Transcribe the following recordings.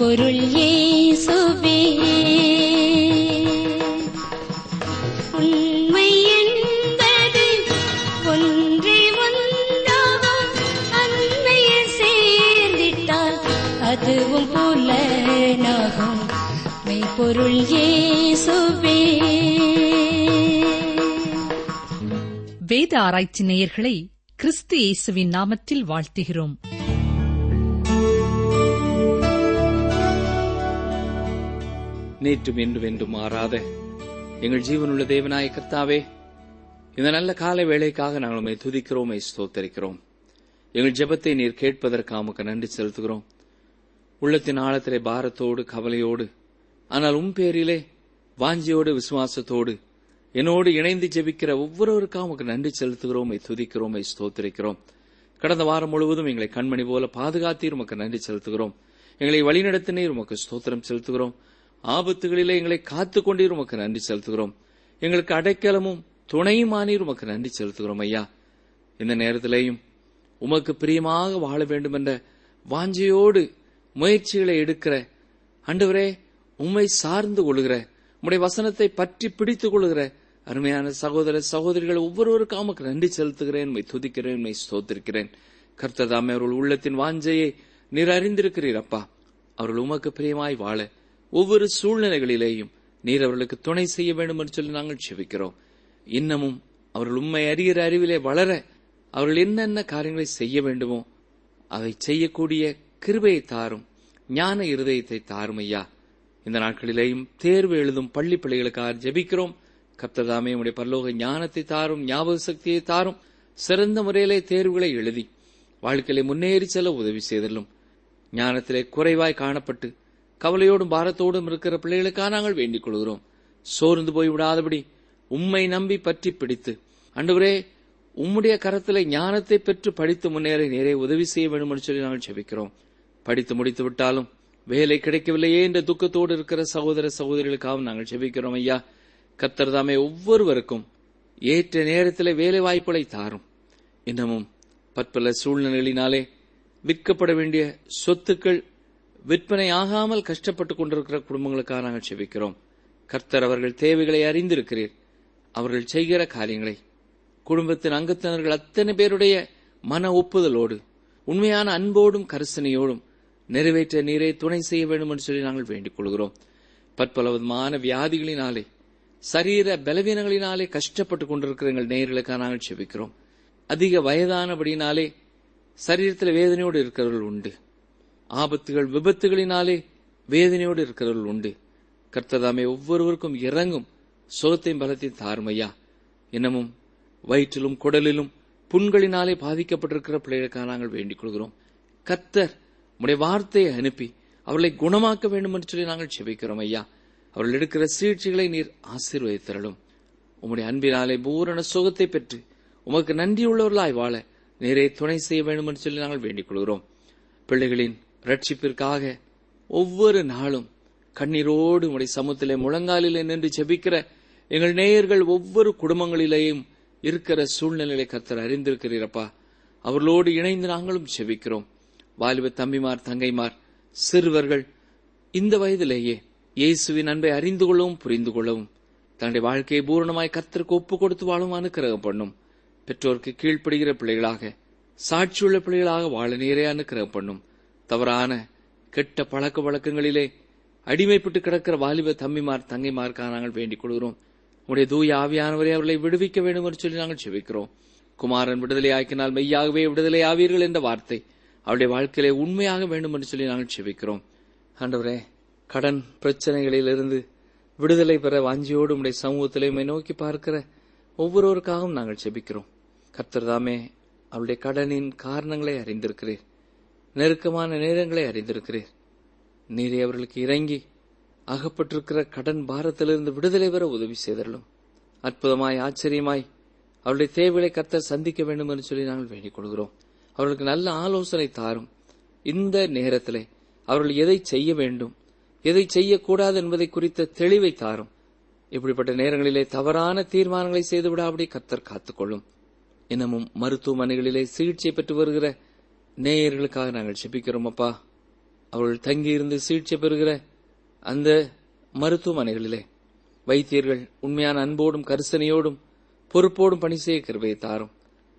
பொருள் மெய்ப்பொருள் அதுவும் வேத ஆராய்ச்சி நேயர்களை கிறிஸ்து இயேசுவின் நாமத்தில் வாழ்த்துகிறோம். நேற்றும் என்றும் என்றும் மாறாத எங்கள் ஜீவனுள்ள தேவனாய கர்த்தாவே இந்த நல்ல கால வேலைக்காக நாங்கள் உண்மை துதிக்கிறோம் ஸ்தோத்தரிக்கிறோம். எங்கள் ஜெபத்தை நீர் கேட்பதற்காக உமக்கு நன்றி செலுத்துகிறோம். உள்ளத்தின் ஆழத்திலே பாரத்தோடு கவலையோடு ஆனால் உன் பேரிலே வாஞ்சியோடு விசுவாசத்தோடு என்னோடு இணைந்து ஜெபிக்கிற ஒவ்வொருவருக்கும் உமக்கு நன்றி செலுத்துகிறோம் துதிக்கிறோம் ஸ்தோத்தரிக்கிறோம். கடந்த வாரம் முழுவதும் எங்களை கண்மணி போல பாதுகாத்தீர் உமக்கு நன்றி செலுத்துகிறோம். எங்களை வழிநடத்தினீர் உமக்கு ஸ்தோத்திரம் செலுத்துகிறோம். ஆபத்துகளிலே எங்களை காத்துக் கொண்டீர் உமக்கு நன்றி செலுத்துகிறோம். எங்களுக்கு அடைக்கலமும் துணையுமானீர் உமக்கு நன்றி செலுத்துகிறோம் ஐயா. இந்த நேரத்திலேயும் உமக்கு பிரியமாக வாழ வேண்டும் என்ற வாஞ்சையோடு முயற்சிகளை எடுக்கிற அண்டவரே உம்மை சார்ந்து கொள்கிற உம்முடைய வசனத்தை பற்றி பிடித்துக் கொள்கிற அருமையான சகோதர சகோதரிகள் ஒவ்வொருவருக்கும் அவருக்கு நன்றி செலுத்துகிறேன். உண்மை துதிக்கிறேன் உண்மை ஸ்தோத்திருக்கிறேன். கர்த்ததாமே அவர்கள் உள்ளத்தின் வாஞ்சையை நீர் அறிந்திருக்கிறீர் அப்பா. அவர்கள் உமக்கு பிரியமாய் வாழ ஒவ்வொரு சூழ்நிலைகளிலேயும் நீர் அவர்களுக்கு துணை செய்ய வேண்டும் என்று சொல்லி நாங்கள் செவிக்கிறோம் இன்னமும் அவர்கள் உண்மை அறிகிற அறிவிலே வளர அவர்கள் என்னென்ன காரியங்களை செய்ய வேண்டுமோ அதை செய்யக்கூடிய கிருபையை தாரும். ஞான இருதயத்தை தாரும் ஐயா. இந்த நாட்களிலேயும் தேர்வு எழுதும் பள்ளி பிள்ளைகளுக்காக ஜெபிக்கிறோம். கப்ததாமே உடைய பரலோக ஞானத்தை தாரும் ஞாபக சக்தியை தாரும். சிறந்த முறையிலே தேர்வுகளை எழுதி வாழ்க்கையிலே முன்னேறி செல்ல உதவி செய்தலும் ஞானத்திலே குறைவாய் காணப்பட்டு கவலையோடும் பாரத்தோடும் இருக்கிற பிள்ளைகளுக்காக நாங்கள் வேண்டிக் கொள்கிறோம். சோர்ந்து போய் விடாதபடி உம்மை நம்பி பற்றி பிடித்து. அன்றுவரே உம்முடைய கரத்திலே ஞானத்தை பெற்று படித்து முன்னேற நேரே உதவி செய்ய வேண்டும் என்று சொல்லி நாங்கள் செபிக்கிறோம் படித்து முடித்து விட்டாலும் வேலை கிடைக்கவில்லையே என்ற துக்கத்தோடு இருக்கிற சகோதர சகோதரிகளுக்காகவும் நாங்கள் செபிக்கிறோம் ஐயா. கத்தர் தாமே ஒவ்வொருவருக்கும் ஏற்ற நேரத்தில் வேலை வாய்ப்புகளை தாரும். இன்னமும் பற்பல சூழ்நிலைகளினாலே விற்கப்பட வேண்டிய சொத்துக்கள் விற்பனை ஆகாமல் கஷ்டப்பட்டுக் கொண்டிருக்கிற குடும்பங்களுக்காக நாங்கள் செபிக்கிறோம். கர்த்தர் அவர்கள் தேவைகளை அறிந்திருக்கிறீர். அவர்கள் செய்கிற காரியங்களை. குடும்பத்தின் அங்கத்தினர்கள் அத்தனை பேருடைய மன ஒப்புதலோடு உண்மையான அன்போடும் கரிசனையோடும் நிறைவேற்ற நீரை துணை செய்ய வேண்டும் என்று சொல்லி நாங்கள் வேண்டிக் கொள்கிறோம். பற்பல விதமான வியாதிகளினாலே சரீர பலவீனங்களினாலே கஷ்டப்பட்டுக் கொண்டிருக்கிற எங்கள் நேயர்களுக்காக நாங்கள் செபிக்கிறோம். அதிக வயதானபடினாலே சரீரத்தில் வேதனையோடு இருக்கிறவர்கள் உண்டு. ஆபத்துகள் விபத்துகளினாலே வேதனையோடு இருக்கிறவர்கள் உண்டு. கர்த்ததாமே ஒவ்வொருவருக்கும் இறங்கும் சுகத்தையும் பலத்தையும் தாருமையா. இன்னமும் வயிற்றிலும் குடலிலும் புண்களினாலே பாதிக்கப்பட்டிருக்கிற பிள்ளைகளுக்காக நாங்கள் வேண்டிக் கொள்கிறோம். கர்த்தர் உடைய வார்த்தையை அனுப்பி அவர்களை குணமாக்க வேண்டும் என்று சொல்லி நாங்கள் செபிக்கிறோம் ஐயா. அவர்கள் எடுக்கிற சிகிச்சைகளை நீர் ஆசீர்வதித்தரலும். உம்முடைய அன்பினாலே பூரண சுகத்தை பெற்று உமக்கு நன்றியுள்ளவர்களாய் வாழ நேரே துணை செய்ய வேண்டும் என்று சொல்லி நாங்கள் வேண்டிக் கொள்கிறோம். பிள்ளைகளின் ரட்சிப்பிற்காக ஒவ்வொரு நாளும் கண்ணீரோடு உடைய சமூகத்திலே முழங்காலிலே நின்று ஜெபிக்கிற எங்கள் நேயர்கள் ஒவ்வொரு குடும்பங்களிலேயும் இருக்கிற சூழ்நிலையை கத்தர் அறிந்திருக்கிறீரப்பா. அவர்களோடு இணைந்து நாங்களும் செபிக்கிறோம் வாலிப தம்பிமார் தங்கைமார் சிறுவர்கள் இந்த வயதிலேயே இயேசுவின் அன்பை அறிந்து கொள்ளவும் புரிந்து கொள்ளவும் தன்னுடைய வாழ்க்கையை பூரணமாய் கத்தருக்கு ஒப்பு கொடுத்து வாழும் அனுக்கிரகம் பண்ணும். பெற்றோருக்கு கீழ்ப்படுகிற பிள்ளைகளாக சாட்சியுள்ள பிள்ளைகளாக வாழ நேரே அனுக்கிரகம் பண்ணும். தவறான கெட்ட பழக்க வழக்கங்களிலே அடிமைப்பட்டு கிடக்கிற வாலிப தம்பிமார் தங்கைமாருக்காக நாங்கள் வேண்டிக் கொள்கிறோம். உடைய தூய ஆவியானவரை அவர்களை விடுவிக்க வேண்டும் என்று சொல்லி நாங்கள் செபிக்கிறோம். குமாரன் விடுதலை ஆக்கினால் மெய்யாகவே விடுதலை ஆவீர்கள் என்ற வார்த்தை அவருடைய வாழ்க்கையிலே உண்மையாக வேண்டும் என்று சொல்லி நாங்கள் செபிக்கிறோம். ஆண்டவரே கடன் பிரச்சனைகளிலிருந்து விடுதலை பெற வாஞ்சியோடு உடைய சமூகத்திலே நோக்கி பார்க்கிற ஒவ்வொருவருக்காகவும் நாங்கள் செபிக்கிறோம். கர்த்தர் தாமே அவருடைய கடனின் காரணங்களை அறிந்திருக்கிறேன் நெருக்கமான நேரங்களை அறிந்திருக்கிறீர். நீரே அவர்களுக்கு இறங்கி அகப்பட்டிருக்கிற கடன் பாரத்திலிருந்து விடுதலை பெற உதவி செய்தரலும் அற்புதமாய் ஆச்சரியமாய் அவருடைய தேவைகளை கத்த சந்திக்க வேண்டும் என்று சொல்லி நாங்கள் வேண்டிக் கொள்கிறோம். அவர்களுக்கு நல்ல ஆலோசனை தாரும். இந்த நேரத்தில் அவர்கள் எதை செய்ய வேண்டும் எதை செய்யக்கூடாது என்பதை குறித்த தெளிவை தாரும். இப்படிப்பட்ட நேரங்களிலே தவறான தீர்மானங்களை செய்துவிடாபடி கத்தர் காத்துக்கொள்ளும். இன்னமும் மருத்துவமனைகளிலே சிகிச்சை பெற்று வருகிற நேயர்களுக்காக நாங்கள் செபிக்கிறோம் அப்பா. அவர்கள் தங்கியிருந்து சிகிச்சை பெறுகிற அந்த மருத்துவமனைகளிலே வைத்தியர்கள் உண்மையான அன்போடும் கரிசனையோடும் பொறுப்போடும் பணி செய்ய கிருபையை தாரும்.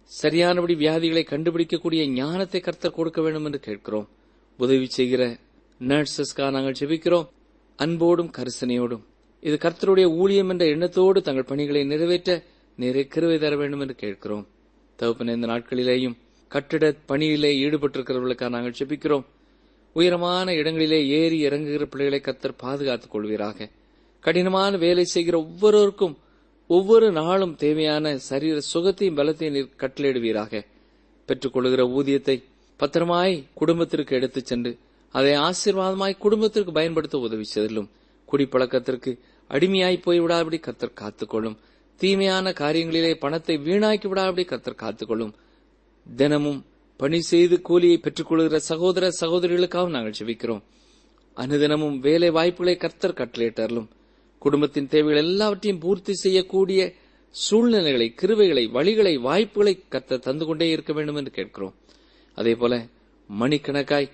சரியானபடி வியாதிகளை கண்டுபிடிக்கக்கூடிய ஞானத்தை கர்த்தர் கொடுக்க வேண்டும் என்று கேட்கிறோம். உதவி செய்கிற நர்சஸ்க்காக நாங்கள் செபிக்கிறோம். அன்போடும் கரிசனையோடும். இது கர்த்தருடைய ஊழியம் என்ற எண்ணத்தோடு தங்கள் பணிகளை நிறைவேற்ற நிறைய கிருவை தர வேண்டும் என்று கேட்கிறோம். தகுப்பன இந்த நாட்களிலேயும் கட்டிட பணியிலே ஈடுபட்டிருக்கிறவர்களுக்காக நாங்கள் செபிக்கிறோம். உயரமான இடங்களிலே ஏறி இறங்குகிற பிள்ளைகளை கத்தர் பாதுகாத்துக் கொள்வீராக. கடினமான வேலை செய்கிற ஒவ்வொருவருக்கும் ஒவ்வொரு நாளும் தேவையான சரீர சுகத்தையும் பலத்தையும் நீர் கட்டளையிடுவீராக. பெற்றுக்கொள்கிற ஊதியத்தை பத்திரமாய் குடும்பத்திற்கு எடுத்துச் சென்று அதை ஆசீர்வாதமாய் குடும்பத்திற்கு பயன்படுத்த உதவி செய்தலும். குடிப்பழக்கத்திற்கு அடிமையாய் போய்விடாதபடி கத்தர் காத்துக்கொள்ளும். தீமையான காரியங்களிலே பணத்தை வீணாக்கி விடாதபடி கத்தர் காத்துக்கொள்ளும். தினமும் பணி செய்து கூலியை பெற்றுக்கொள்கிற சகோதர சகோதரிகளுக்காகவும் நாங்கள் செபிக்கிறோம். அனுதினமும் வேலை வாய்ப்புகளை கர்த்தர் கட்டளையிட்டார்களும் குடும்பத்தின் தேவைகள் எல்லாவற்றையும் பூர்த்தி செய்யக்கூடிய சூழ்நிலைகளை கிருவைகளை வழிகளை வாய்ப்புகளை கர்த்தர் தந்து கொண்டே இருக்க வேண்டும் என்று கேட்கிறோம். அதே போல மணிக்கணக்காய்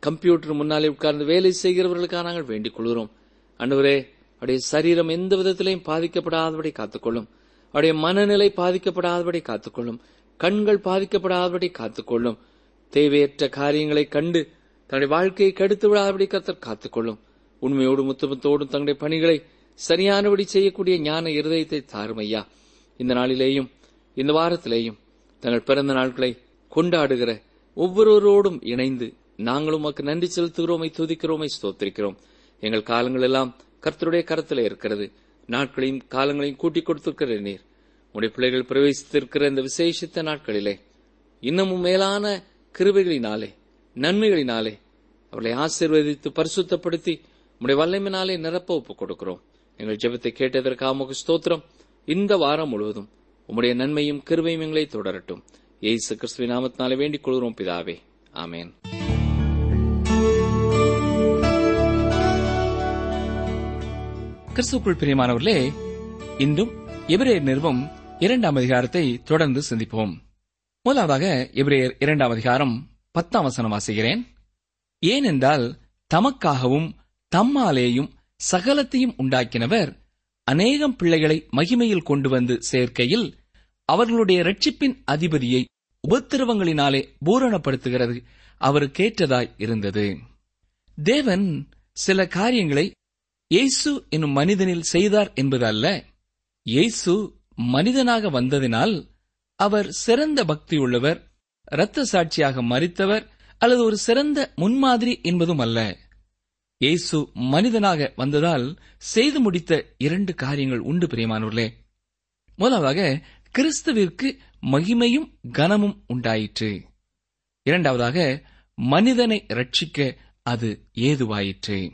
கம்ப்யூட்டர் முன்னாலே உட்கார்ந்து வேலை செய்கிறவர்களுக்காக நாங்கள் வேண்டிக் கொள்கிறோம். அன்றுவரே அவருடைய சரீரம் எந்த விதத்திலையும் பாதிக்கப்படாதபடி காத்துக்கொள்ளும். அவருடைய மனநிலை பாதிக்கப்படாதபடி காத்துக்கொள்ளும். கண்கள் பாதிக்கப்படாதபடி காத்துக்கொள்ளும். தேவையற்ற காரியங்களை கண்டு தன்னுடைய வாழ்க்கையை கெடுத்து விடாதபடி கத்தர் காத்துக்கொள்ளும். உண்மையோடும் முத்தமத்தோடும் தங்களுடைய பணிகளை சரியானபடி செய்யக்கூடிய ஞான இருதயத்தை தாரும் ஐயா. இந்த நாளிலேயும் இந்த வாரத்திலேயும் தங்கள் பிறந்த நாட்களை கொண்டாடுகிற ஒவ்வொருவரோடும் இணைந்து நாங்களும் உமக்கு நன்றி செலுத்துகிறோமை துதிக்கிறோமை ஸ்தோத்திரிக்கிறோம். எங்கள் காலங்கள் எல்லாம் கர்த்தருடைய கரத்தில் இருக்கிறது. நாட்களையும் காலங்களையும் கூட்டிக் கொடுத்திருக்கிற நீர் உடைய பிள்ளைகள் பிரவேசித்திருக்கிற இந்த விசேஷித்த நாட்களிலே இன்னமும் மேலான கிருபைகளினாலே நன்மைகளினாலே அவர்களை ஆசீர்வதித்து பரிசுத்தப்படுத்தி உடைய வல்லமையினாலே நிரப்ப ஒப்புக் கொடுக்கிறோம் எங்கள் ஜெபத்தை கேட்டதற்காக உமக்கு ஸ்தோத்திரம். இந்த வாரம் முழுவதும் உம்முடைய நன்மையும் கிருபையும் எங்களை தொடரட்டும். ஏசு கிறிஸ்துவ நாமத்தினாலே வேண்டிக் கொள்கிறோம் பிதாவே. ஆமேன். கிறிஸ்துக்குள் பிரியமானவர்களே இன்றும் எபிரேயர் நிறுவம் இரண்டாம் அதிகாரத்தை தொடர்ந்து சிந்திப்போம். முதலாவதாக எபிரேயர் இரண்டாம் அதிகாரம் பத்தாம் வசனம் வாசிக்கிறேன். ஏனென்றால் தமக்காகவும் தம்மாலேயும் சகலத்தையும் உண்டாக்கினவர் அநேகம் பிள்ளைகளை மகிமையில் கொண்டு வந்து சேர்க்கையில் அவர்களுடைய ரட்சிப்பின் அதிபதியை உபத்திரவங்களினாலே பூரணப்படுத்துகிறது அவருக்கேற்றதாய் இருந்தது. தேவன் சில காரியங்களை இயேசு என்னும் மனிதனில் செய்தார் என்பது அல்ல இயேசு மனிதனாக வந்ததினால் அவர் சிறந்த பக்தியுள்ளவர் இரத்த சாட்சியாக மறித்தவர் அல்லது ஒரு சிறந்த முன்மாதிரி என்பதும் அல்ல. இயேசு மனிதனாக வந்ததால் செய்து முடித்த இரண்டு காரியங்கள் உண்டு பிரியமானவர்களே. முதலாவதாக கிறிஸ்துவிற்கு மகிமையும் கனமும் உண்டாயிற்று. இரண்டாவதாக மனிதனை ரட்சிக்க அது ஏதுவாயிற்று.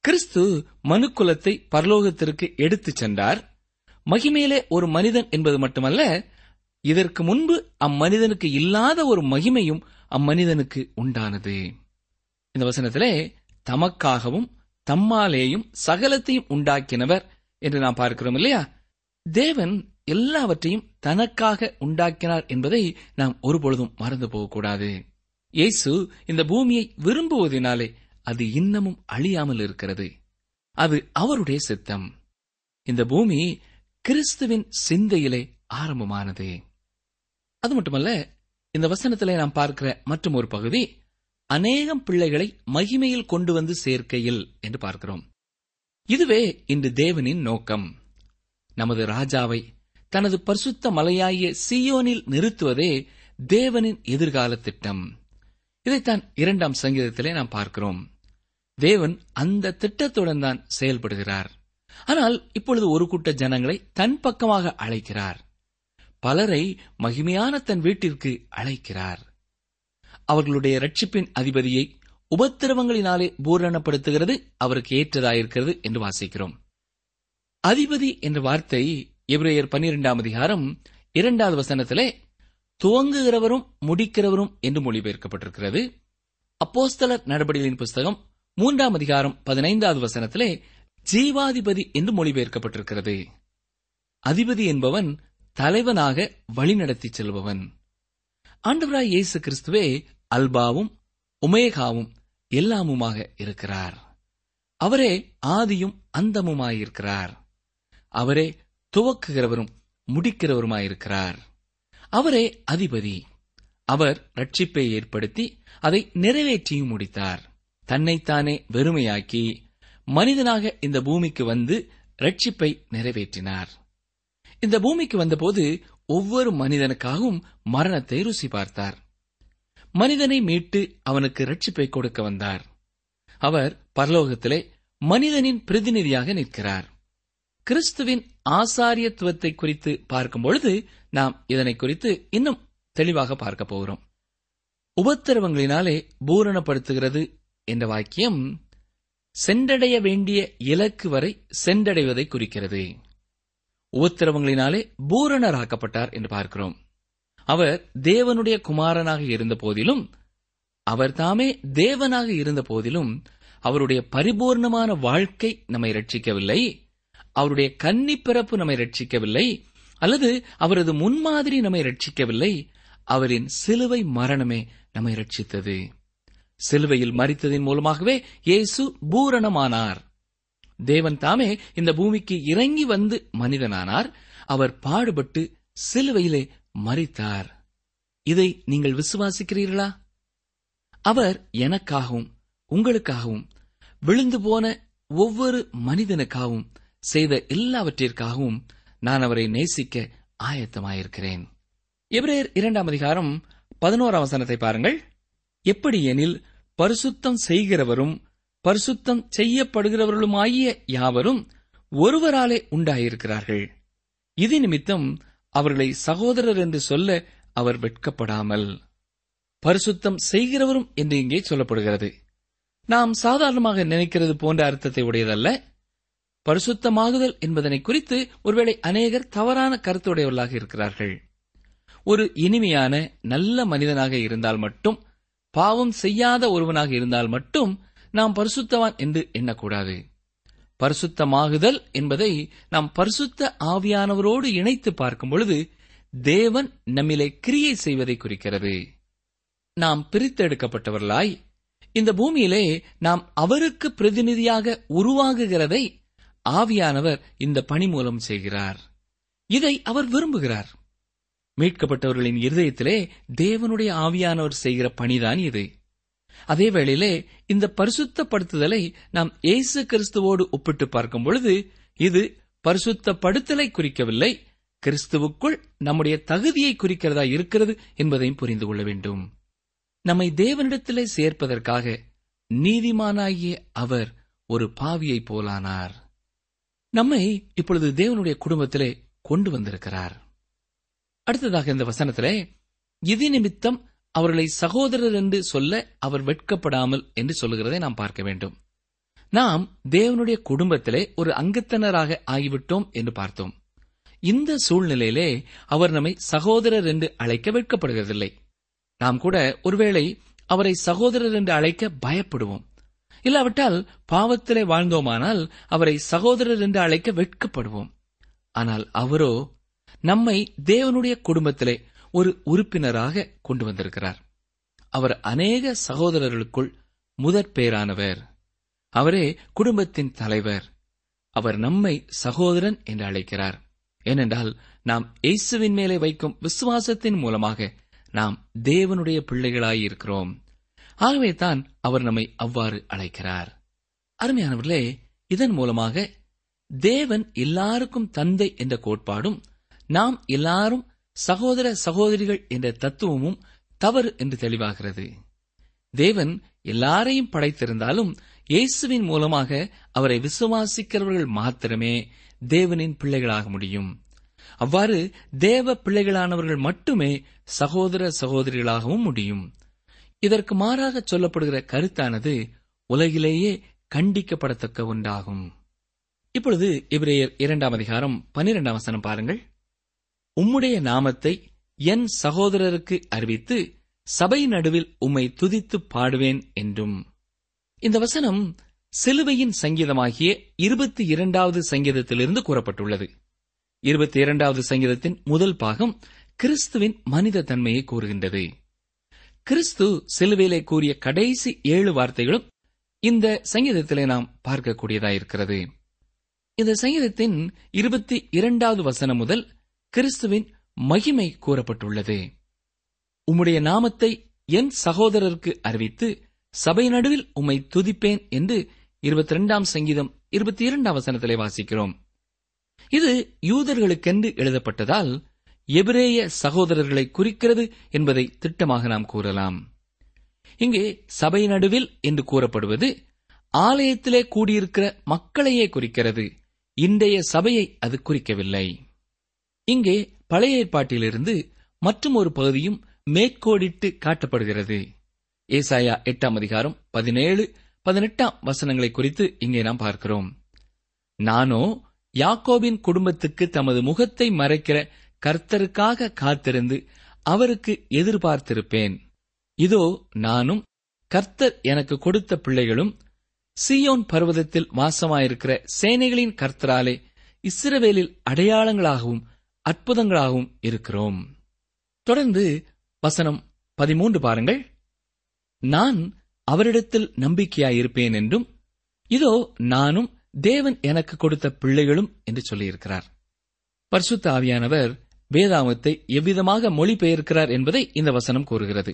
கிறிஸ்து மனுக்குலத்தை பரலோகத்திற்கு எடுத்துச் சென்றார். மகிமையிலே ஒரு மனிதன் என்பது மட்டுமல்ல இதற்கு முன்பு அம்மனிதனுக்கு இல்லாத ஒரு மகிமையும் அம்மனிதனுக்கு உண்டானது. இந்த வசனத்திலே தமக்காகவும் தம்மாலேயும் சகலத்தையும் உண்டாக்கினவர் என்று நாம் பார்க்கிறோம் இல்லையா? தேவன் எல்லாவற்றையும் தனக்காக உண்டாக்கினார் என்பதை நாம் ஒருபொழுதும் மறந்து போகக்கூடாது. இயேசு இந்த பூமியை விரும்புவதனாலே அது இன்னமும் அழியாமல் இருக்கிறது. அது அவருடைய சித்தம். இந்த பூமி கிறிஸ்துவின் சிந்தையிலே ஆரம்பமானது. அது மட்டுமல்ல இந்த வசனத்திலே நாம் பார்க்கிற மற்றும் ஒரு பகுதி அநேகம் பிள்ளைகளை மகிமையில் கொண்டு வந்து சேர்க்கையில் என்று பார்க்கிறோம். இதுவே இன்று தேவனின் நோக்கம். நமது ராஜாவை தனது பரிசுத்த மலையாகிய சியோனில் நிறுத்துவதே தேவனின் எதிர்கால திட்டம். இதைத்தான் இரண்டாம் சங்கீதத்திலே நாம் பார்க்கிறோம். தேவன் அந்த திட்டத்துடன் தான் செயல்படுகிறார். ஆனால் இப்பொழுது ஒரு கூட்ட ஜனங்களை தன் பக்கமாக அழைக்கிறார். பலரை மகிமையான தன் வீட்டிற்கு அழைக்கிறார். அவர்களுடைய ரட்சிப்பின் அதிபதியை உபத்திரவங்களினாலே பூரணப்படுத்துகிறது அவருக்கு ஏற்றதாயிருக்கிறது என்று வாசிக்கிறோம். அதிபதி என்ற வார்த்தை எப்ரேயர் பன்னிரெண்டாம் அதிகாரம் இரண்டாவது வசனத்திலே துவங்குகிறவரும் முடிக்கிறவரும் என்று மொழிபெயர்க்கப்பட்டிருக்கிறது. அப்போஸ்தலர் நடபடிகளின் புஸ்தகம் மூன்றாம் அதிகாரம் பதினைந்தாவது வசனத்திலே ஜீவாதிபதி என்று மொழிபெயர்க்கப்பட்டிருக்கிறது. அதிபதி என்பவன் தலைவனாக வழிநடத்தி செல்பவன். ஆண்டவராய் இயேசு கிறிஸ்துவே அல்பாவும் உமேகாவும் எல்லாமுமாக இருக்கிறார். அவரே ஆதியும் அந்தமுமாயிருக்கிறார். அவரே துவக்குகிறவரும் முடிக்கிறவருமாயிருக்கிறார். அவரே அதிபதி. அவர் ரட்சிப்பை ஏற்படுத்தி அதை நிறைவேற்றியும் முடித்தார். தன்னைத்தானே வெறுமையாக்கி மனிதனாக இந்த பூமிக்கு வந்து ரட்சிப்பை நிறைவேற்றினார். இந்த பூமிக்கு வந்தபோது ஒவ்வொரு மனிதனுக்காகவும் மரணத்தை ருசி பார்த்தார். மனிதனை மீட்டு அவனுக்கு ரட்சிப்பை கொடுக்க வந்தார். அவர் பரலோகத்திலே மனிதனின் பிரதிநிதியாக நிற்கிறார். கிறிஸ்துவின் ஆசாரியத்துவத்தை குறித்து பார்க்கும்பொழுது நாம் இதனை குறித்து இன்னும் தெளிவாக பார்க்க போகிறோம். உபத்திரவங்களினாலே பூரணப்படுத்துகிறது என்ற வாக்கியம் சென்றடைய வேண்டிய இலக்கு வரை சென்றடைவதை குறிக்கிறது. உபத்திரவங்களினாலே பூரணராக்கப்பட்டார் என்று பார்க்கிறோம். அவர் தேவனுடைய குமாரனாக இருந்த போதிலும் அவர் தாமே தேவனாக இருந்த போதிலும் அவருடைய பரிபூர்ணமான வாழ்க்கை நம்மை ரட்சிக்கவில்லை அவருடைய கன்னி பிறப்பு நம்மை ரட்சிக்கவில்லை அல்லது அவரது முன்மாதிரி நம்மை ரட்சிக்கவில்லை அவரின் சிலுவை மரணமே நம்மை ரட்சித்தது சிலுவையில் மறித்ததின் மூலமாகவே இயேசு பூரணமானார். தேவன் தாமே இந்த பூமிக்கு இறங்கி வந்து மனிதனானார். அவர் பாடுபட்டு சிலுவையிலே மறித்தார் இதை நீங்கள் விசுவாசிக்கிறீர்களா? அவர் எனக்காகவும் உங்களுக்காகவும் விழுந்து போன ஒவ்வொரு மனிதனுக்காகவும் செய்த எல்லாவற்றிற்காகவும் நான் அவரை நேசிக்க ஆயத்தமாயிருக்கிறேன். எபிரேயர் இரண்டாம் அதிகாரம் பதினோராம் வசனத்தை பாருங்கள். எப்படியெனில் பரிசுத்தம் செய்கிறவரும் பரிசுத்தம் செய்யப்படுகிறவர்களுமாகிய யாவரும் ஒருவராலே உண்டாயிருக்கிறார்கள். இது நிமித்தம் அவர்களை சகோதரர் என்று சொல்ல அவர் வெட்கப்படாமல். பரிசுத்தம் செய்கிறவரும் என்று இங்கே சொல்லப்படுகிறது. நாம் சாதாரணமாக நினைக்கிறது போன்ற அர்த்தத்தை உடையதல்ல. பரிசுத்தமாகுதல் என்பதனை குறித்து ஒருவேளை அநேகர் தவறான கருத்துடையவர்களாக இருக்கிறார்கள். ஒரு இனிமையான நல்ல மனிதனாக இருந்தால் மட்டும் பாவம் செய்யாத ஒருவனாக இருந்தால் மட்டும் நாம் பரிசுத்தவான் என்று எண்ணக்கூடாது. பரிசுத்தமாகுதல் என்பதை நாம் பரிசுத்த ஆவியானவரோடு இணைத்து பார்க்கும் பொழுது தேவன் நம்மிலே கிரியை செய்வதை குறிக்கிறது. நாம் பிரித்தெடுக்கப்பட்டவர்களாய் இந்த பூமியிலே நாம் அவருக்கு பிரதிநிதியாக உருவாகுகிறதை ஆவியானவர் இந்த பணி மூலம் செய்கிறார். இதை அவர் விரும்புகிறார். மீட்கப்பட்டவர்களின் இருதயத்திலே தேவனுடைய ஆவியானவர் செய்கிற பணிதான் இது. அதே வேளையிலே இந்த பரிசுத்தப்படுத்துதலை நாம் இயேசு கிறிஸ்துவோடு ஒப்பிட்டு பார்க்கும் பொழுது இது பரிசுத்தப்படுத்தலை குறிக்கவில்லை கிறிஸ்துவுக்குள் நம்முடைய தகுதியை குறிக்கிறதா இருக்கிறது என்பதையும் புரிந்து கொள்ள வேண்டும். நம்மை தேவனிடத்திலே சேர்ப்பதற்காக நீதிமானாகிய அவர் ஒரு பாவியைப் போலானார். நம்மை இப்பொழுது தேவனுடைய குடும்பத்திலே கொண்டு வந்திருக்கிறார். அடுத்ததாக இந்த வசனத்திலே இது நிமித்தம் அவர்களை சகோதரர் என்று சொல்ல அவர் வெட்கப்படாமல் என்று சொல்லுகிறதை நாம் பார்க்க வேண்டும். நாம் தேவனுடைய குடும்பத்திலே ஒரு அங்கத்தினராக ஆகிவிட்டோம் என்று பார்த்தோம். இந்த சூழ்நிலையிலே அவர் நம்மை சகோதரர் என்று அழைக்க வெட்கப்படுகிறதில்லை. நாம் கூட ஒருவேளை அவரை சகோதரர் என்று அழைக்க பயப்படுவோம். இல்லாவிட்டால் பாவத்திலே வாழ்ந்தோமானால் அவரை சகோதரர் என்று அழைக்க வெட்கப்படுவோம். ஆனால் அவரோ நம்மை தேவனுடைய குடும்பத்திலே ஒரு உறுப்பினராக கொண்டு வந்திருக்கிறார். அவர் அநேக சகோதரர்களுக்குள் முதற் பேரானவர் அவரே குடும்பத்தின் தலைவர். அவர் நம்மை சகோதரன் என்று அழைக்கிறார். ஏனென்றால் நாம் இயேசுவின் மேலே வைக்கும் விசுவாசத்தின் மூலமாக நாம் தேவனுடைய பிள்ளைகளாயிருக்கிறோம். ஆகவே தான் அவர் நம்மை அவ்வாறு அழைக்கிறார். அருமையானவர்களே இதன் மூலமாக தேவன் எல்லாருக்கும் தந்தை என்ற கோட்பாடும் நாம் எல்லாரும் சகோதர சகோதரிகள் என்ற தத்துவமும் தவறு என்று தெளிவாகிறது. தேவன் எல்லாரையும் படைத்திருந்தாலும் இயேசுவின் மூலமாக அவரை விசுவாசிக்கிறவர்கள் மாத்திரமே தேவனின் பிள்ளைகளாக முடியும். அவ்வாறு தேவ பிள்ளைகளானவர்கள் மட்டுமே சகோதர சகோதரிகளாகவும் முடியும். இதற்கு மாறாக சொல்லப்படுகிற கருத்தானது உலகிலேயே கண்டிக்கப்படத்தக்க ஒன்றாகும். இப்பொழுது இவரையர் இரண்டாம் அதிகாரம் பனிரெண்டாம் வசனம் பாருங்கள். உம்முடைய நாமத்தை என் சகோதரருக்கு அறிவித்து சபை நடுவில் உம்மை துதித்து பாடுவேன் என்றும். இந்த வசனம் சிலுவையின் சங்கீதமாகிய இருபத்தி இரண்டாவது சங்கீதத்திலிருந்து கூறப்பட்டுள்ளது. இருபத்தி இரண்டாவது சங்கீதத்தின் முதல் பாகம் கிறிஸ்துவின் மனித தன்மையை கூறுகின்றது. கிறிஸ்து சிலுவையிலே கூறிய கடைசி ஏழு வார்த்தைகளும் இந்த சங்கீதத்திலே நாம் பார்க்கக்கூடியதாயிருக்கிறது. இந்த சங்கீதத்தின் இருபத்தி இரண்டாவது வசனம் முதல் கிறிஸ்துவின் மகிமை கூறப்பட்டுள்ளது. உம்முடைய நாமத்தை என் சகோதரருக்கு அறிவித்து சபை நடுவில் உம்மை துதிப்பேன் என்று இருபத்தி இரண்டாம் சங்கீதம் இருபத்தி இரண்டாம் வசனத்திலே வாசிக்கிறோம். இது யூதர்களுக்கென்று எழுதப்பட்டதால் எபிரேய சகோதரர்களை குறிக்கிறது என்பதை திட்டமாக நாம் கூறலாம். இங்கே சபை நடுவில் என்று கூறப்படுவது ஆலயத்திலே கூடியிருக்கிற மக்களையே குறிக்கிறது. இன்றைய சபையை அது குறிக்கவில்லை. இங்கே பழைய ஏற்பாட்டிலிருந்து மற்றும் ஒரு பகுதியும் மேற்கோடிட்டு காட்டப்படுகிறது. ஏசாயா எட்டாம் அதிகாரம் பதினேழு பதினெட்டாம் வசனங்களை குறித்து இங்கே நாம் பார்க்கிறோம். நானோ யாக்கோபின் குடும்பத்துக்கு தமது முகத்தை மறைக்கிற கர்த்தருக்காக காத்திருந்து அவருக்கு எதிர்பார்த்திருப்பேன். இதோ நானும் கர்த்தர் எனக்கு கொடுத்த பிள்ளைகளும் சியோன் பர்வதத்தில் வாசமாயிருக்கிற சேனைகளின் கர்த்தராலே இஸ்ரவேலில் அடையாளங்களாகவும் அற்புதங்களாகவும் இருக்கிறோம். தொடர்ந்து வசனம் பதிமூன்று பாருங்கள். நான் அவரிடத்தில் நம்பிக்கையாயிருப்பேன் என்றும் இதோ நானும் தேவன் எனக்கு கொடுத்த பிள்ளைகளும் என்று சொல்லியிருக்கிறார். பரிசுத்த ஆவியானவர் வேதாமத்தை எவ்விதமாக மொழிபெயர்க்கிறார் என்பதை இந்த வசனம் கூறுகிறது.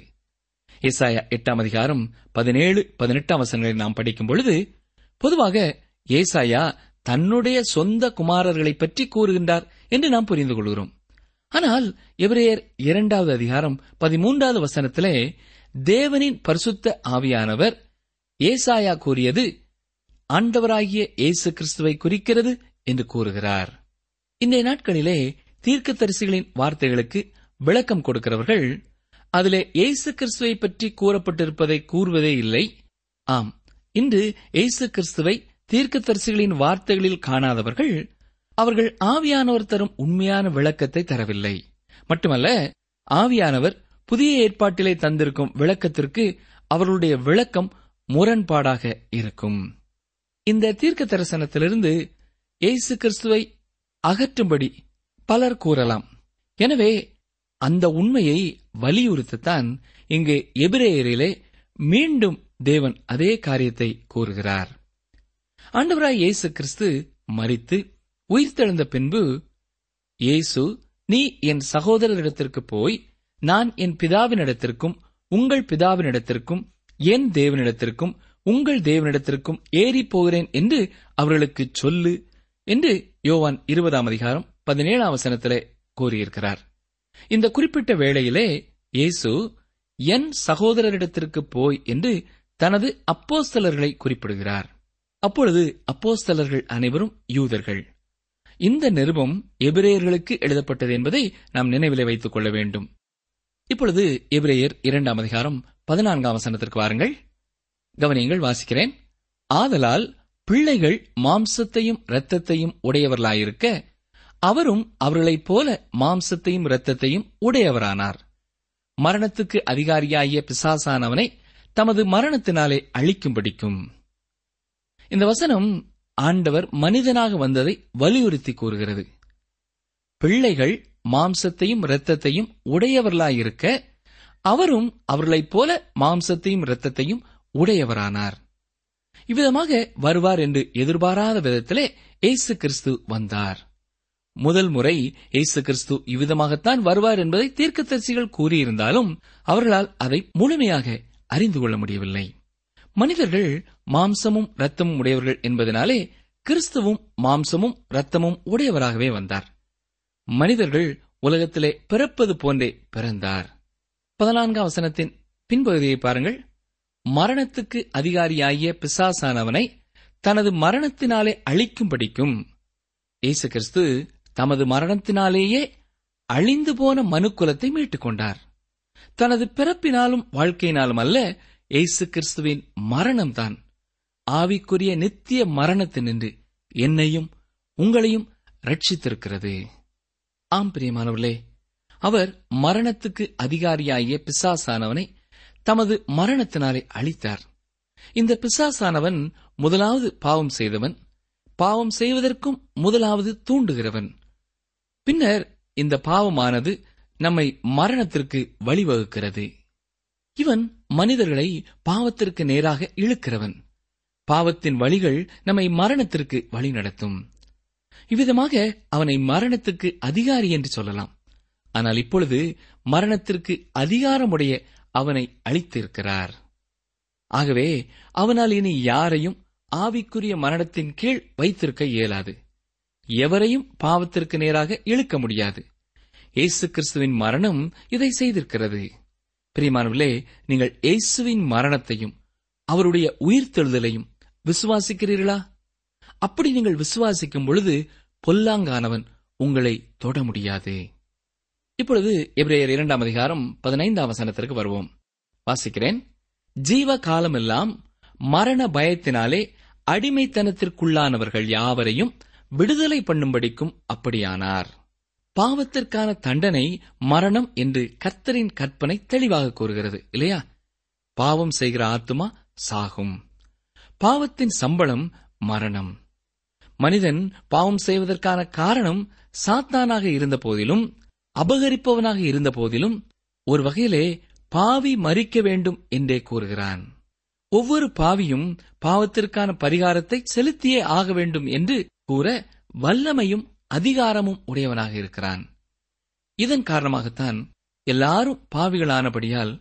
ஏசாயா எட்டாம் அதிகாரம் பதினேழு பதினெட்டாம் வசனங்களை நாம் படிக்கும் பொழுது பொதுவாக ஏசாயா தன்னுடைய சொந்த குமாரர்களை பற்றி கூறுகின்றார் என்று நாம் புரிந்து கொள்கிறோம். ஆனால் எபிரேயர் இரண்டாவது அதிகாரம் பதிமூன்றாவது வசனத்திலே தேவனின் பரிசுத்த ஆவியானவர் ஏசாயா கூறியது ஆண்டவராகிய இயேசு கிறிஸ்துவை குறிக்கிறது என்று கூறுகிறார். இன்றைய நாட்களிலே தீர்க்கதரிசிகளின் வார்த்தைகளுக்கு விளக்கம் கொடுக்கிறவர்கள் அதிலே இயேசு கிறிஸ்துவை பற்றி கூறப்பட்டிருப்பதை கூறுவதே இல்லை. ஆம் இன்று இயேசு கிறிஸ்துவை தீர்க்கதரிசிகளின் வார்த்தைகளில் காணாதவர்கள் அவர்கள் ஆவியானவர் தரும் உண்மையான விளக்கத்தை தரவில்லை. மட்டுமல்ல ஆவியானவர் புதிய ஏற்பாட்டிலே தந்திருக்கும் விளக்கத்திற்கு அவர்களுடைய விளக்கம் முரண்பாடாக இருக்கும். இந்த தீர்க்க தரிசனத்திலிருந்து இயேசு கிறிஸ்துவை அகற்றும்படி பலர் கூறலாம். எனவே அந்த உண்மையை வலியுறுத்தத்தான் இங்கு எபிரேயரிலே மீண்டும் தேவன் அதே காரியத்தை கூறுகிறார். ஆண்டவராய் இயேசு கிறிஸ்து மறித்து உயிர்த்தெழுந்த பின்பு இயேசு நீ என் சகோதரரிடத்திற்கு போய் நான் என் பிதாவினிடத்திற்கும் உங்கள் பிதாவினிடத்திற்கும் என் தேவனிடத்திற்கும் உங்கள் தேவனிடத்திற்கும் ஏறி போகிறேன் என்று அவர்களுக்கு சொல்லு என்று யோவான் இருபதாம் அதிகாரம் பதினேழாம் வசனத்திலே கூறியிருக்கிறார். இந்த குறிப்பிட்ட வேளையிலே இயேசு என் சகோதரரிடத்திற்கு போய் என்று தனது அப்போஸ்தலர்களை குறிப்பிடுகிறார். அப்பொழுது அப்போஸ்தலர்கள் அனைவரும் யூதர்கள். இந்த நிருபம் எபிரேயர்களுக்கு எழுதப்பட்டது என்பதை நாம் நினைவிலே வைத்துக் கொள்ள வேண்டும். இப்பொழுது எபிரேயர் இரண்டாம் அதிகாரம் பதினான்காம் வசனத்திற்கு வாருங்கள். கவனியங்கள் வாசிக்கிறேன். ஆதலால் பிள்ளைகள் மாம்சத்தையும் இரத்தத்தையும் உடையவர்களாயிருக்க அவரும் அவர்களைப் போல மாம்சத்தையும் இரத்தத்தையும் உடையவரானார். மரணத்துக்கு அதிகாரியாகிய பிசாசானவனை தமது மரணத்தினாலே அழிக்கும்படிக்கும். இந்த வசனம் ஆண்டவர் மனிதனாக வந்ததை வலியுறுத்தி கூறுகிறது. பிள்ளைகள் மாம்சத்தையும் இரத்தத்தையும் உடையவர்களாயிருக்க அவரும் அவர்களைப் போல மாம்சத்தையும் இரத்தத்தையும் உடையவரானார். இவ்விதமாக வருவார் என்று எதிர்பாராத விதத்திலே இயேசு கிறிஸ்து வந்தார். முதல் முறை இயேசு கிறிஸ்து இவ்விதமாகத்தான் வருவார் என்பதை தீர்க்கதரிசிகள் கூறியிருந்தாலும் அவர்களால் அதை முழுமையாக அறிந்து கொள்ள முடியவில்லை. மனிதர்கள் மாம்சமும் ரத்தமும் உடையவர்கள் என்பதனாலே கிறிஸ்துவும் மாம்சமும் ரத்தமும் உடையவராகவே வந்தார். மனிதர்கள் உலகத்திலே பிறப்பது போன்றே பிறந்தார். பதினான்காம் வசனத்தின் பின்பகுதியை பாருங்கள். மரணத்துக்கு அதிகாரியாகிய பிசாசானவனை தனது மரணத்தினாலே அழிக்கும்படிக்கும் இயேசு கிறிஸ்து தமது மரணத்தினாலேயே அழிந்து போன மனுக்குலத்தை மீட்டுக் கொண்டார் தனது பிறப்பினாலும் வாழ்க்கையினாலும் அல்ல இயேசு கிறிஸ்துவின் மரணம்தான். ஆவிக்குரிய நித்திய மரணத்தினின்று என்னையும் உங்களையும் ரட்சித்திருக்கிறது ஆம் பிரியமானவர்களே அவர் மரணத்துக்கு அதிகாரியாகிய பிசாசானவனை தமது மரணத்தினாலே அழித்தார். இந்த பிசாசானவன் முதலாவது பாவம் செய்தவன் பாவம் செய்வதற்கும் முதலாவது தூண்டுகிறவன். பின்னர் இந்த பாவமானது நம்மை மரணத்திற்கு வழிவகுக்கிறது. இவன் மனிதர்களை பாவத்திற்கு நேராக இழுக்கிறவன். பாவத்தின் வழிகள் நம்மை மரணத்திற்கு வழி நடத்தும். இவ்விதமாக அவனை மரணத்துக்கு அதிகாரி என்று சொல்லலாம். ஆனால் இப்பொழுது மரணத்திற்கு அதிகாரமுடைய அவனை அளித்திருக்கிறார். ஆகவே அவனால் இனி யாரையும் ஆவிக்குரிய மரணத்தின் கீழ் வைத்திருக்க இயலாது. எவரையும் பாவத்திற்கு நேராக இழுக்க முடியாது. இயேசு கிறிஸ்துவின் மரணம் இதை செய்திருக்கிறது. பிரியமானவர்களே நீங்கள் இயேசுவின் மரணத்தையும் அவருடைய உயிர்த்தெழுதலையும் விசுவாசிக்கிறீர்களா? அப்படி நீங்கள் விசுவாசிக்கும் பொழுது பொல்லாங்கானவன் உங்களை தொட முடியாது. இப்பொழுது எப்ரேயர் இரண்டாம் அதிகாரம் பதினைந்தாம் வசனத்திற்கு வருவோம். வாசிக்கிறேன். ஜீவ காலமெல்லாம் மரண பயத்தினாலே அடிமைத்தனத்திற்குள்ளானவர்கள் யாவரையும் விடுதலை பண்ணும்படிக்கும் அப்படியானார். பாவத்திற்கான தண்டனை மரணம் என்று கர்த்தரின் கற்பனை தெளிவாக கூறுகிறது இல்லையா? பாவம் செய்கிற ஆத்துமா சாகும். பாவத்தின் சம்பளம் மரணம். மனிதன் பாவம் செய்வதற்கான காரணம் சாத்தானாக இருந்த போதிலும் அபகரிப்பவனாக இருந்த போதிலும் ஒரு வகையிலே பாவி மறிக்க வேண்டும் என்றே கூறுகிறான். ஒவ்வொரு பாவியும் பாவத்திற்கான பரிகாரத்தை செலுத்தியே ஆக வேண்டும் என்று கூற வல்லமையும் அதிகாரமும் உடையவனாக இருக்கிறான். இதன் காரணமாகத்தான் எல்லாரும் பாவிகளானபடியால்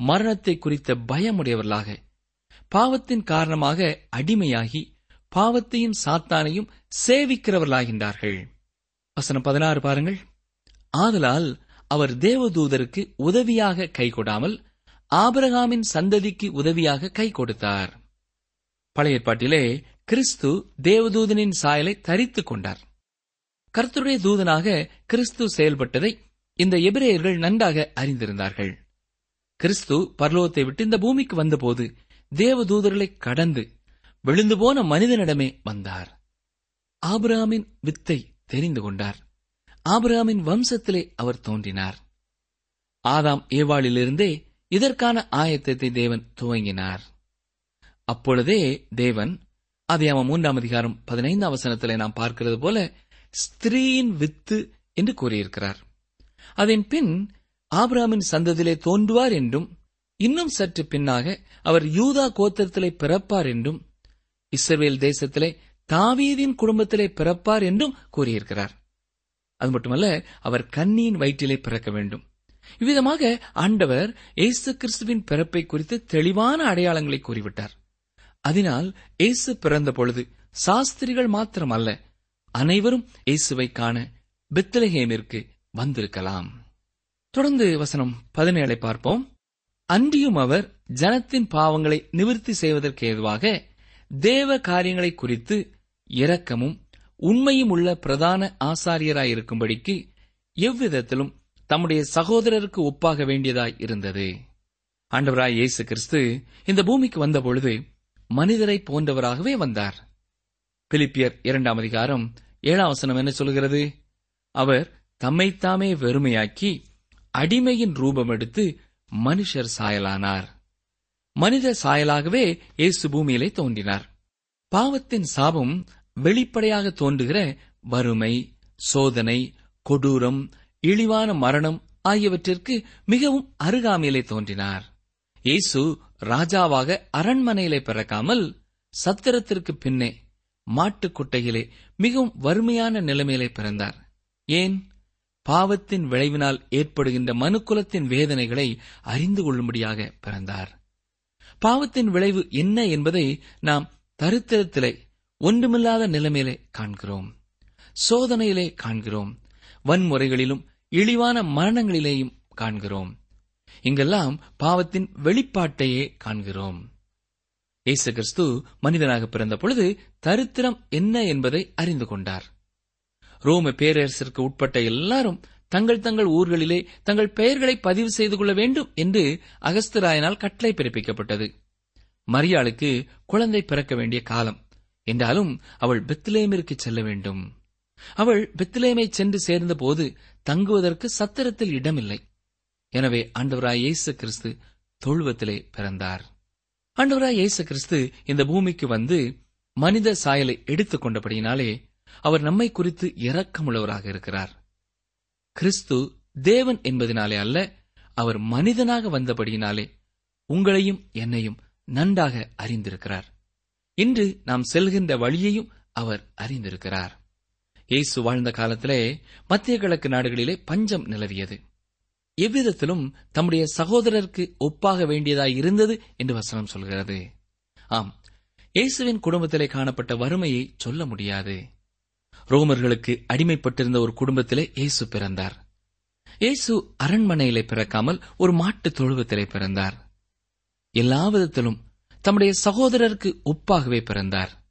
மரணத்தை குறித்த பயமுடையவர்களாக பாவத்தின் காரணமாக அடிமையாகி பாவத்தையும் சாத்தானையும் சேவிக்கிறவர்களாகின்றார்கள். வசனம் பதினாறு பாருங்கள். ஆதலால் அவர் தேவதூதருக்கு உதவியாக கை கொடாமல் ஆபரகாமின் சந்ததிக்கு உதவியாக கை கொடுத்தார். பழைய ஏற்பாட்டிலே கிறிஸ்து தேவதூதனின் சாயலை தரித்துக் கொண்டார். கர்த்தருடைய தூதனாக கிறிஸ்து செயல்பட்டதை இந்த எபிரேயர்கள் நன்றாக அறிந்திருந்தார்கள். கிறிஸ்து பர்லோகத்தை விட்டு இந்த பூமிக்கு வந்தபோது தேவதூதர்களை கடந்து விழுந்து போன மனிதனிடமே வந்தார். ஆபிராமின் வித்தை தெரிந்து கொண்டார். ஆபிராமின் வம்சத்திலே அவர் தோன்றினார். ஆதாம் ஏவாளிலிருந்தே இதற்கான ஆயத்தத்தை தேவன் துவங்கினார். அப்பொழுதே தேவன் அதை மூன்றாம் அதிகாரம் பதினைந்தாம் வசனத்திலே நாம் பார்க்கிறது போல ஸ்திரீயின் வித்து என்று கூறியிருக்கிறார். அதன் பின் ஆபிராமின் சந்ததியிலே தோன்றுவார் என்றும் இன்னும் சற்று பின்னாக அவர் யூதா கோத்திரத்திலே பிறப்பார் என்றும் இஸ்ரேல் தேசத்திலே தாவீதின் குடும்பத்திலே பிறப்பார் என்றும் கூறியிருக்கிறார். அது மட்டுமல்ல அவர் கன்னியின் வயிற்றிலே பிறக்க வேண்டும். இவ்விதமாக ஆண்டவர் இயேசு கிறிஸ்துவின் பிறப்பை குறித்து தெளிவான அடையாளங்களை கூறிவிட்டார். அதனால் இயேசு பிறந்த பொழுது சாஸ்திரிகள் மாத்திரம் அல்ல அனைவரும் இயேசுவை காண பெத்லஹேமிற்கு வந்திருக்கலாம். தொடர்ந்து வசனம் பதினேழை பார்ப்போம். அன்றியும் அவர் ஜனத்தின் பாவங்களை நிவிர்த்தி செய்வதற்கு ஏதுவாக தேவ காரியங்களை குறித்து இரக்கமும் உண்மையும் உள்ள பிரதான ஆசாரியராயிருக்கும்படிக்கு எவ்விதத்திலும் தம்முடைய சகோதரருக்கு ஒப்பாக வேண்டியதாய் இருந்தது. ஆண்டவராய் இயேசு கிறிஸ்து இந்த பூமிக்கு வந்தபொழுது மனிதரை போன்றவராகவே வந்தார். பிலிப்பியர் இரண்டாம் அதிகாரம் ஏழாம் வசனம் என்ன சொல்கிறது? அவர் தம்மைத்தாமே வெறுமையாக்கி அடிமையின் ரூபம் எடுத்து மனுஷர் சாயலானார். மனித சாயலாகவே இயேசு பூமியிலே தோன்றினார். பாவத்தின் சாபம் வெளிப்படையாக தோன்றுகிற வறுமை சோதனை கொடூரம் இழிவான மரணம் ஆகியவற்றிற்கு மிகவும் அருகாமையிலே தோன்றினார். இயேசு ராஜாவாக அரண்மனையிலே பிறக்காமல் சத்திரத்திற்கு பின்னே மாட்டுக்கொட்டையிலே மிகவும் வறுமையான நிலைமையிலே பிறந்தார். ஏன்? பாவத்தின் விளைவினால் ஏற்படுகின்ற மனுக்குலத்தின் வேதனைகளை அறிந்து கொள்ளும்படியாக பிறந்தார். பாவத்தின் விளைவு என்ன என்பதை நாம் தரித்திரத்திலே ஒன்றுமில்லாத நிலைமையிலே காண்கிறோம். சோதனையிலே காண்கிறோம். வன்முறைகளிலும் இழிவான மரணங்களிலேயும் காண்கிறோம். இங்கெல்லாம் பாவத்தின் வெளிப்பாட்டையே காண்கிறோம். இயேசு கிறிஸ்து மனிதனாக பிறந்த பொழுது தரித்திரம் என்ன என்பதை அறிந்து கொண்டார். ரோம பேரரசிற்கு உட்பட்ட எல்லாரும் தங்கள் தங்கள் ஊர்களிலே தங்கள் பெயர்களை பதிவு செய்து கொள்ள வேண்டும் என்று அகஸ்தராயனால் கட்டளை பிறப்பிக்கப்பட்டது. மரியாளுக்கு குழந்தை பிறக்க வேண்டிய காலம். என்றாலும் அவள் பெத்லேமிற்கு செல்ல வேண்டும். அவள் பெத்லேமை சென்று சேர்ந்தபோது தங்குவதற்கு சத்திரத்தில் இடமில்லை. எனவே ஆண்டவராய் இயேசு கிறிஸ்து தொழுவத்திலே பிறந்தார். ஆண்டவராய் இயேசு கிறிஸ்து இந்த பூமிக்கு வந்து மனித சாயலை எடுத்துக் கொண்டபடியினாலே அவர் நம்மை குறித்து இரக்கமுள்ளவராக இருக்கிறார். கிறிஸ்து தேவன் என்பதினாலே அல்ல அவர் மனிதனாக வந்தபடியினாலே உங்களையும் என்னையும் நன்றாக அறிந்திருக்கிறார். இன்று நாம் செல்கின்ற வழியையும் அவர் அறிந்திருக்கிறார். இயேசு வாழ்ந்த காலத்திலே மத்திய கிழக்கு நாடுகளிலே பஞ்சம் நிலவியது. எவ்விதத்திலும் தம்முடைய சகோதரருக்கு ஒப்பாக வேண்டியதாய் இருந்தது என்று வசனம் சொல்கிறது. ஆம் இயேசுவின் குடும்பத்திலே காணப்பட்ட வறுமையை சொல்ல முடியாது. ரோமர்களுக்கு அடிமைப்பட்டிருந்த ஒரு குடும்பத்திலே இயேசு பிறந்தார். இயேசு அரண்மனையிலே பிறக்காமல் ஒரு மாட்டுத் தொழுவத்திலே பிறந்தார். எல்லா விதத்திலும் தம்முடைய சகோதரருக்கு ஒப்பாகவே பிறந்தார்.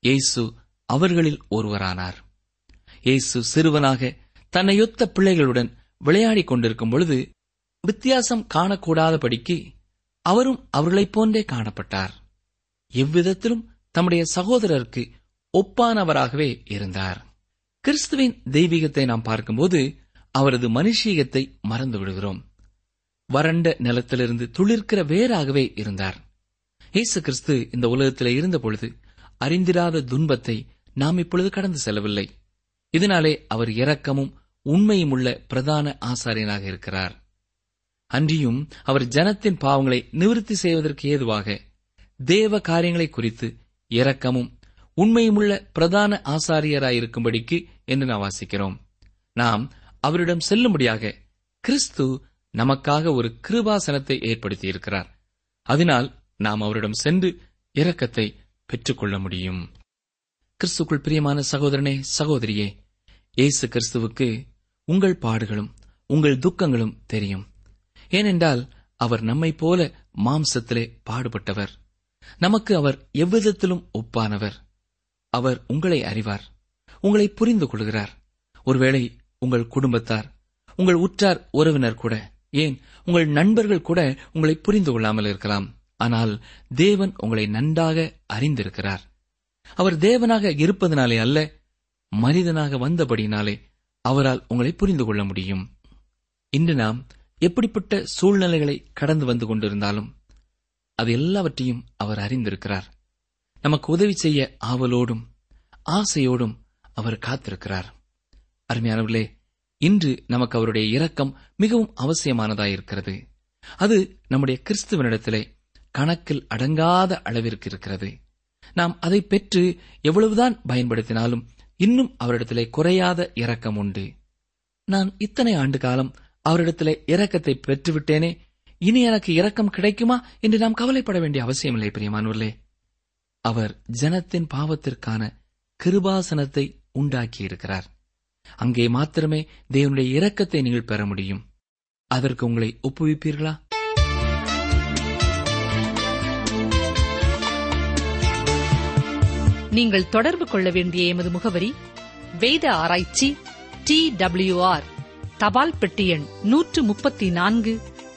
இயேசு அவர்களில் ஒருவரானார். இயேசு சிறுவனாக தன்னையொத்த பிள்ளைகளுடன் விளையாடிக் கொண்டிருக்கும் பொழுது வித்தியாசம் காணக்கூடாதபடிக்கு அவரும் அவர்களைப் போன்றே காணப்பட்டார். எவ்விதத்திலும் தம்முடைய சகோதரருக்கு ஒப்பானவராகவே இருந்தார். கிறிஸ்துவின் தெய்வீகத்தை நாம் பார்க்கும்போது அவரது மனுஷீகத்தை மறந்து விடுகிறோம். வறண்ட நிலத்திலிருந்து துளிர்க்கிற வேறாகவே இருந்தார். இயேசு கிறிஸ்து இந்த உலகத்திலே இருந்த பொழுது அறிந்திராத துன்பத்தை நாம் இப்பொழுது கடந்து செல்லவில்லை. இதனாலே அவர் இரக்கமும் உண்மையும் உள்ள பிரதான ஆசாரியனாக இருக்கிறார். அன்றியும் அவர் ஜனத்தின் பாவங்களை நிவிருத்தி செய்வதற்கு ஏதுவாக தேவ காரியங்களை குறித்து இரக்கமும் உண்மையுமுள்ள பிரதான ஆசாரியராயிருக்கும்படிக்கு என்று நாம் வாசிக்கிறோம். நாம் அவரிடம் செல்லும்படியாக கிறிஸ்து நமக்காக ஒரு கிருபாசனத்தை ஏற்படுத்தியிருக்கிறார். அதனால் நாம் அவரிடம் சென்று இரக்கத்தை பெற்றுக்கொள்ள முடியும். கிறிஸ்துக்குள் பிரியமான சகோதரனே சகோதரியே இயேசு கிறிஸ்துவுக்கு உங்கள் பாடுகளும் உங்கள் துக்கங்களும் தெரியும். ஏனென்றால் அவர் நம்மைப் போல மாம்சத்திலே பாடுபட்டவர். நமக்கு அவர் எவ்விதத்திலும் ஒப்பானவர். அவர் உங்களை அறிவார். உங்களை புரிந்து கொள்கிறார். ஒருவேளை உங்கள் குடும்பத்தார் உங்கள் உற்றார் உறவினர் கூட ஏன் உங்கள் நண்பர்கள் கூட உங்களை புரிந்து கொள்ளாமல் இருக்கலாம். ஆனால் தேவன் உங்களை நன்றாக அறிந்திருக்கிறார். அவர் தேவனாக இருப்பதனாலே அல்ல மனிதனாக வந்தபடினாலே அவரால் உங்களை புரிந்து கொள்ள முடியும். இன்று நாம் எப்படிப்பட்ட சூழ்நிலைகளை கடந்து வந்து கொண்டிருந்தாலும் அது எல்லாவற்றையும் அவர் அறிந்திருக்கிறார். நமக்கு உதவி செய்ய ஆவலோடும் ஆசையோடும் அவர் காத்திருக்கிறார். அருமையானவர்களே இன்று நமக்கு அவருடைய இரக்கம் மிகவும் அவசியமானதாயிருக்கிறது. அது நம்முடைய கிறிஸ்துவனிடத்திலே கணக்கில் அடங்காத அளவிற்கு இருக்கிறது நாம் அதை பெற்று எவ்வளவுதான் பயன்படுத்தினாலும் இன்னும் அவரிடத்திலே குறையாத இரக்கம் உண்டு. நான் இத்தனை ஆண்டு காலம் அவரிடத்திலே இரக்கத்தை பெற்றுவிட்டேனே இனி எனக்கு இரக்கம் கிடைக்குமா என்று நாம் கவலைப்பட வேண்டிய அவசியமில்லை பிரியமானூர்லே அவர் ஜனத்தின் பாவத்திற்கான கிருபாசனத்தை உண்டாக்கியிருக்கிறார். அங்கே மாத்திரமே தேவனுடைய இரக்கத்தை நீங்கள் பெற முடியும். அதற்கு உங்களை ஒப்புவிப்பீர்களா? நீங்கள் தொடர்பு கொள்ள வேண்டிய எமது முகவரி வேத ஆராய்ச்சி டி டபிள்யூ ஆர் தபால் பெட்டி எண் நூற்று முப்பத்தி நான்கு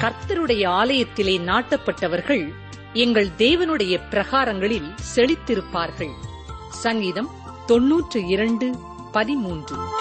கர்த்தருடைய ஆலயத்திலே நாட்டப்பட்டவர்கள் எங்கள் தேவனுடைய பிரகாரங்களில் செழித்திருப்பார்கள். சங்கீதம் தொன்னூற்று இரண்டு பதிமூன்று.